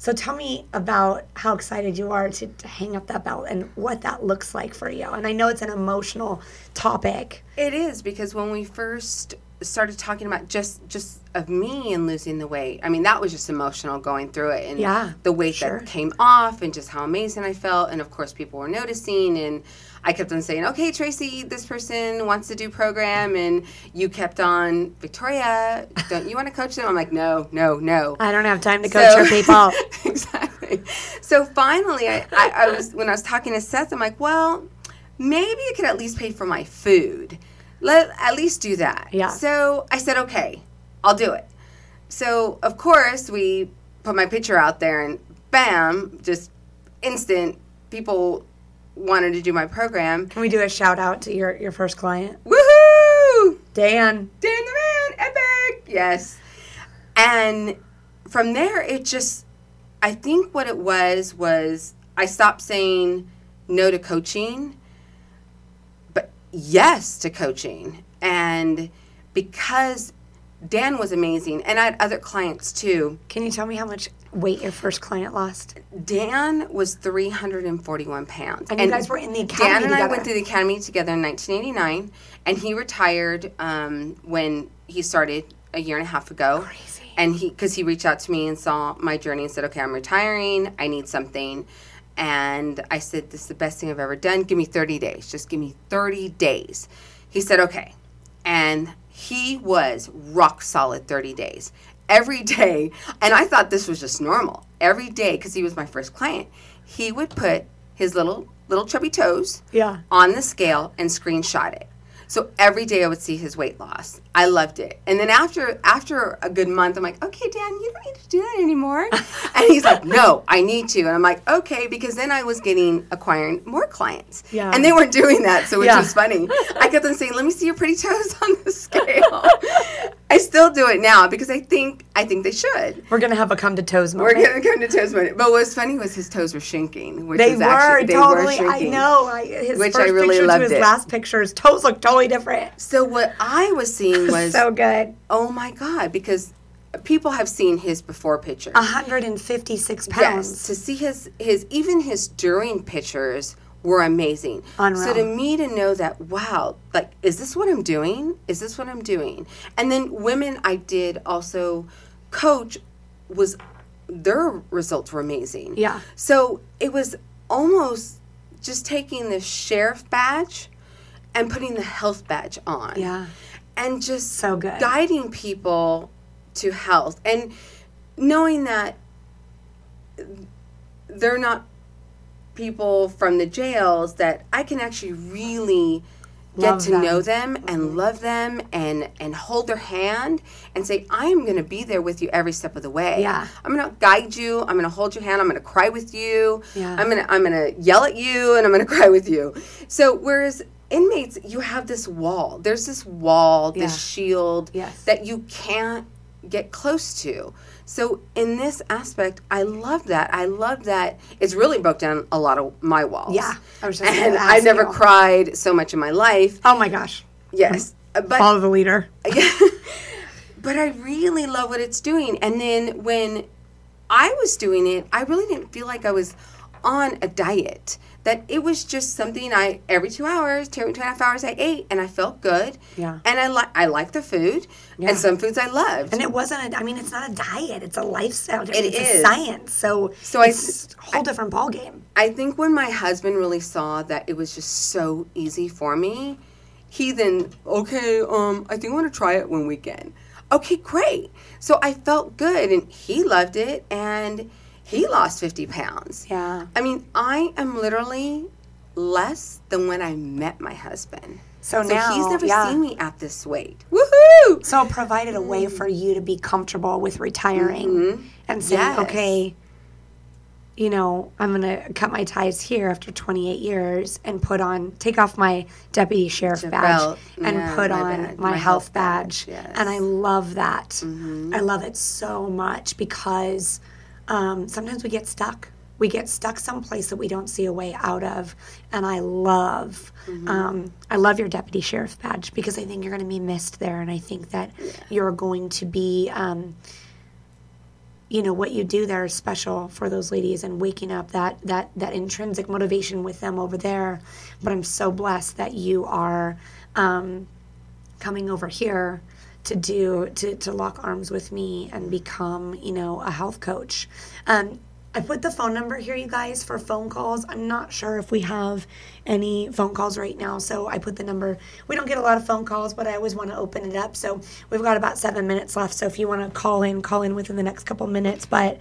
So tell me about how excited you are to, to hang up that belt and what that looks like for you. And I know it's an emotional topic. It is because when we first started talking about just just of me and losing the weight, I mean that was just emotional going through it and Yeah, the weight sure. that came off and just how amazing I felt and of course people were noticing and I kept on saying, "Okay, Tracy, this person wants to do program," and you kept on, "Victoria, don't you want to coach them?" I'm like, "No, no, no." I don't have time to coach your people. exactly. So finally, I, I, I was when I was talking to Seth, I'm like, well, maybe you could at least pay for my food. Let at least do that. Yeah. So I said, okay, I'll do it. So of course we put my picture out there, and bam, just instant people wanted to do my program. Can we do a shout out to your, your first client? Woohoo! Dan. Dan the man, epic. Yes. And from there, it just, I think what it was was I stopped saying no to coaching, but yes to coaching. And because Dan was amazing, and I had other clients too. Can you tell me how much weight your first client lost? Dan was 341 pounds. And you guys were in the academy Dan and I went through the academy together in 1989, and he retired um, when he started a year and a half ago. Crazy. And he, because he reached out to me and saw my journey and said, okay, I'm retiring. I need something. And I said, this is the best thing I've ever done. Give me 30 days. Just give me 30 days. He said, okay. And he was rock solid 30 days. Every day, and I thought this was just normal. Every day, because he was my first client, he would put his little little chubby toes Yeah. on the scale and screenshot it. So every day I would see his weight loss. I loved it. And then after after a good month, I'm like, okay, Dan, you don't need to do that anymore. and he's like, no, I need to. And I'm like, okay, because then I was getting acquiring more clients. Yeah. And they weren't doing that, so which Yeah. was funny. I kept on saying, let me see your pretty toes on the scale. I still do it now because I think I think they should. We're going to have a come to toes moment. We're gonna come to toes moment. But what's funny was his toes were shrinking, which they was were actually they totally. were I know. I, his Which first I really picture loved to his it. last picture, his toes look totally different. So what I was seeing was so good. oh my god because people have seen his before picture 156 pounds. yes to see his his even his during pictures were amazing Unreal. so to me to know that wow like is this what i'm doing is this what i'm doing and then women i did also coach was their results were amazing Yeah. so it was almost just taking the sheriff badge and putting the health badge on Yeah. and just So good. guiding people to health and knowing that they're not people from the jails that I can actually really get Love to them. know them and mm-hmm. love them and and hold their hand and say I am going to be there with you every step of the way. Yeah. I'm going to guide you. I'm going to hold your hand. I'm going to cry with you. Yeah. I'm going to I'm going to yell at you and I'm going to cry with you. So whereas inmates you have this wall. There's this wall, Yeah. this shield Yes. that you can't get close to. So in this aspect, I love that. I love that it's really broke down a lot of my walls. Yeah, I was just and I've never you. cried so much in my life. Oh my gosh. Yes, but Follow the leader. but I really love what it's doing. And then when I was doing it, I really didn't feel like I was on a diet. That it was just something I every two hours, two and a half hours, I ate, and I felt good. Yeah. And I like I like the food, Yeah. and some foods I loved. And it wasn't. A, I mean, it's not a diet. It's a lifestyle. It it's is. a science. So, So it's a whole different ball game. I think when my husband really saw that it was just so easy for me, he then okay, um, I think I want to try it one weekend. Okay, great. So I felt good, and he loved it, and he lost fifty pounds. Yeah. I mean, I am literally less than when I met my husband. So, So now, he's never yeah. seen me at this weight. Woohoo! So it provided a way for you to be comfortable with retiring and saying, Mm-hmm. Yes. okay, you know, I'm going to cut my ties here after 28 years and put on, take off my deputy sheriff badge and Yeah, put my on badge, my, my health health badge. badge, yes. Mm-hmm. And I love that. I love it so much because um, sometimes we get stuck. We get stuck someplace that we don't see a way out of, and I love, Mm-hmm. um, I love your deputy sheriff badge because I think you're going to be missed there, and I think that you're going to be, um, you know, what you do there is special for those ladies, and waking up that that that intrinsic motivation with them over there. But I'm so blessed that you are um, coming over here to do to, to lock arms with me and become you know a health coach um, i put the phone number here you guys for phone calls i'm not sure if we have any phone calls right now so i put the number we don't get a lot of phone calls but i always want to open it up so we've got about seven minutes left so if you want to call in call in within the next couple minutes but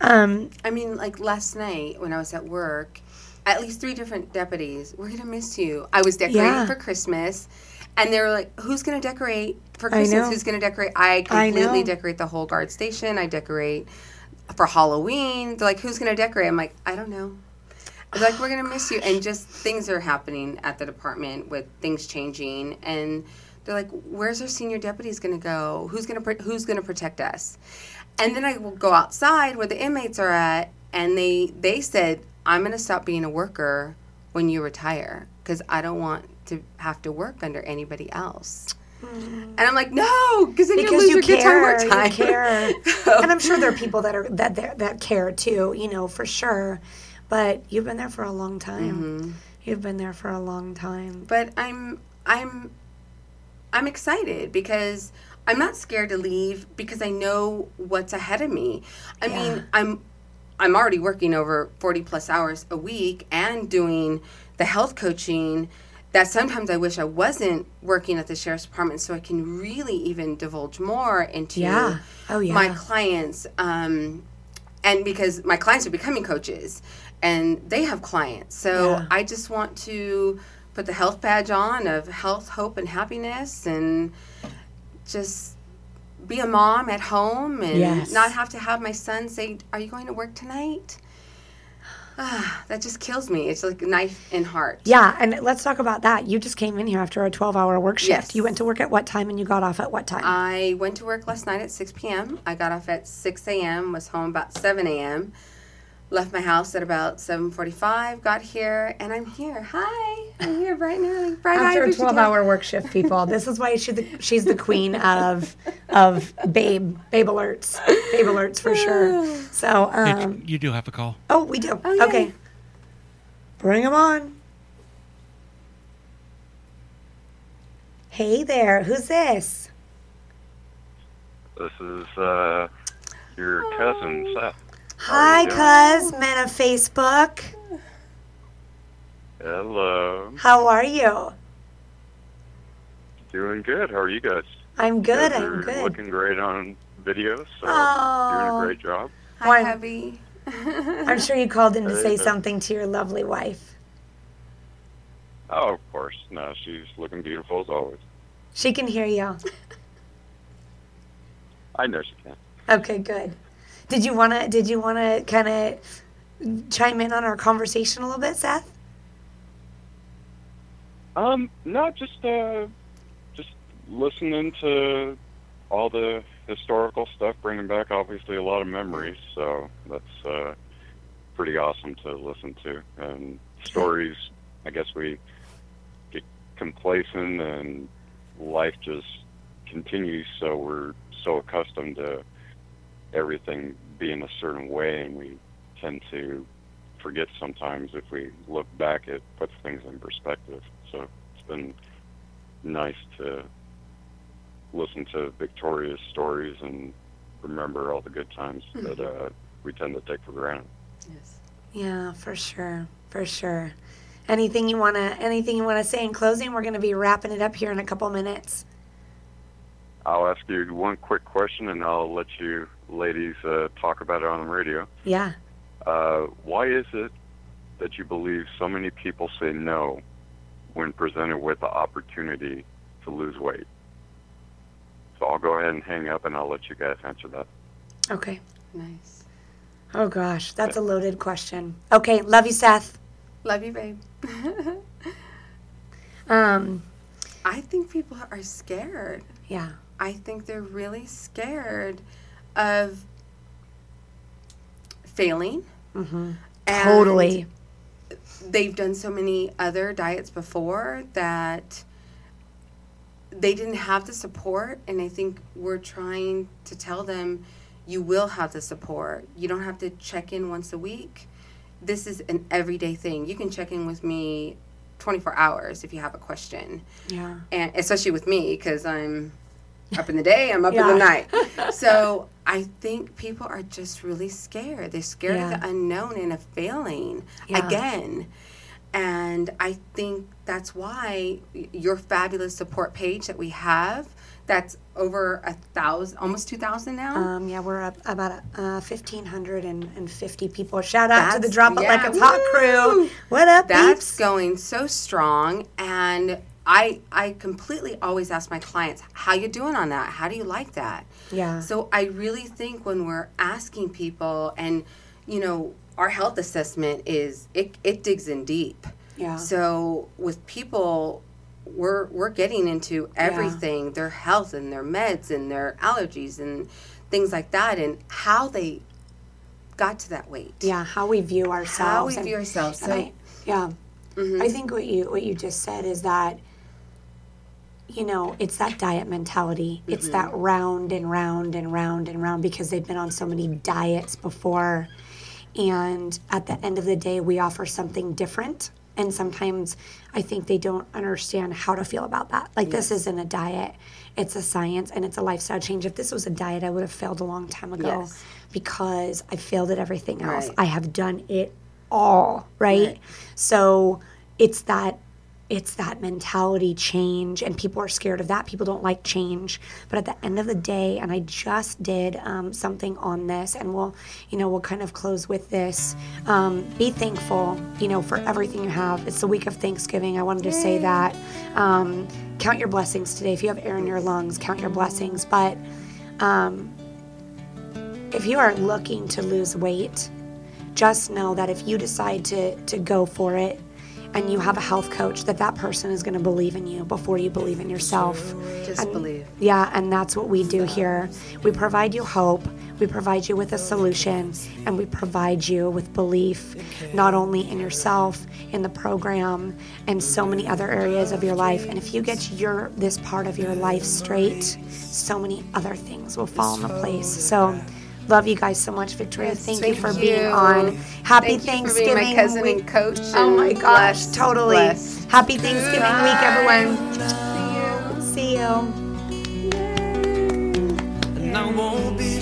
um, I mean, like last night when I was at work, at least three different deputies, we're gonna miss you. I was decorating Yeah. for Christmas, and they were like, "Who's gonna decorate for Christmas? Who's gonna decorate?" I I completely know. decorate the whole guard station. I decorate for Halloween. They're like, "Who's gonna decorate?" I'm like, "I don't know." They're like, "We're gonna miss you," and just things are happening at the department with things changing and. They're like, "Where's our senior deputies going to go? Who's going to pr- who's going to protect us?" And then I will go outside where the inmates are at, and they they said, "I'm going to stop being a worker when you retire because I don't want to have to work under anybody else." And I'm like, "No, because then you because lose you your care, work time." you care, and I'm sure there are people that are that that that care too, you know, for sure. But you've been there for a long time. Mm-hmm. You've been there for a long time. but I'm I'm I'm excited because I'm not scared to leave because I know what's ahead of me. I Yeah. mean, I'm I'm already working over 40 plus hours a week and doing the health coaching that sometimes I wish I wasn't working at the sheriff's department so I can really even divulge more into Yeah. Oh, yeah. my clients um, and because my clients are becoming coaches and they have clients so Yeah. i just want to put the health badge on of health hope and happiness and just be a mom at home and Yes. not have to have my son say are you going to work tonight that just kills me it's like a knife in heart Yeah, and let's talk about that. You just came in here after a 12-hour work shift. Yes. You went to work at what time and you got off at what time? I went to work last night at 6 p.m. I got off at 6 a.m. Was home about 7 a.m. Left my house at about 7:45. Got here, and I'm here. Hi, I'm here bright and early. Bright after eyed, a 12-hour work shift, people. this is why she's the, she's the queen of of babe babe alerts, babe alerts for sure. So, um, you do have a call. oh, we do. Oh, okay, bring them on. Hey there, who's this? This is uh, your cousin Seth. Hi, you cuz men of Facebook. Hello. How are you? Doing good. How are you guys? I'm good. You guys I'm good. Looking great on video, so Oh. doing a great job. Hi, Why- hubby. I'm sure you called in to Hey say there. something to your lovely wife. Oh, of course. No, she's looking beautiful as always. She can hear you. I know she can. Okay, good. Did you wanna? Did you wanna kind of chime in on our conversation a little bit, Seth? Um, no, just uh, just listening to all the historical stuff, bringing back obviously a lot of memories. So that's uh, pretty awesome to listen to. And stories, I guess we get complacent and life just continues. So we're so accustomed to everything being a certain way, and we tend to forget sometimes if we look back, it puts things in perspective. So it's been nice to listen to Victoria's stories and remember all the good times that uh, we tend to take for granted. Yes. Yeah, for sure. For sure. Anything you want to anything you want to say in closing? We're going to be wrapping it up here in a couple minutes. I'll ask you one quick question, and I'll let you ladies uh, talk about it on the radio. Yeah. Uh, why is it that you believe so many people say no when presented with the opportunity to lose weight? So I'll go ahead and hang up, and I'll let you guys answer that. Okay. Nice. Oh gosh, that's a loaded question. Okay, love you, Seth. Love you, babe. Um, I think people are scared. yeah. I think they're really scared of failing. Mm-hmm. Totally. They've done so many other diets before that they didn't have the support. And I think we're trying to tell them you will have the support. You don't have to check in once a week. This is an everyday thing. You can check in with me 24 hours if you have a question. Yeah. and especially with me because I'm up in the day, I'm up in the night. So I think people are just really scared. They're scared Yeah. of the unknown and of failing Yeah. again. And I think that's why your fabulous support page that we have, that's over a thousand, almost 2,000 now. Um, yeah, we're up about uh, 1,550 people. Shout out to the Drop It Like yeah, It's Hot crew. What up, That's peeps? going so strong and I I completely always ask my clients, how you doing on that? How do you like that? Yeah. So I really think when we're asking people and you know, our health assessment is it it digs in deep. Yeah. So with people we're we're getting into everything, their health and their meds and their allergies and things like that and how they got to that weight. yeah, how we view ourselves. How we and- view ourselves. So I, yeah, mm-hmm. I think what you what you just said is that you know it's that diet mentality. It's that mm-hmm. round and round and round and round because they've been on so many diets before, and at the end of the day, we offer something different. And sometimes I think they don't understand how to feel about that. Like this isn't a diet; it's a science and it's a lifestyle change. If this was a diet, I would have failed a long time ago Yes. because I failed at everything else. Right. I have done it all, right? Right. So it's that it's that mentality change and people are scared of that. People don't like change. But at the end of the day and i just did um, something on this and we'll you know we'll kind of close with this. Um, be thankful you know for everything you have. It's the week of thanksgiving. I wanted to say that. Um, count your blessings today. If you have air in your lungs count your blessings. But um, if you are looking to lose weight just know that if you decide to to go for it and you have a health coach that that person is going to believe in you before you believe in yourself. Just And- believe. yeah and that's what we do here. We provide you hope we provide you with a solution and we provide you with belief not only in yourself in the program and so many other areas of your life. And if you get your this part of your life straight so many other things will fall into place. So Love you guys so much, Victoria. Thank, you for you. being on. Happy Thank you for Thanksgiving being my cousin week. and coach. Oh and my gosh, blessed, totally. blessed. Happy Thanksgiving week, everyone. See you. And I won't be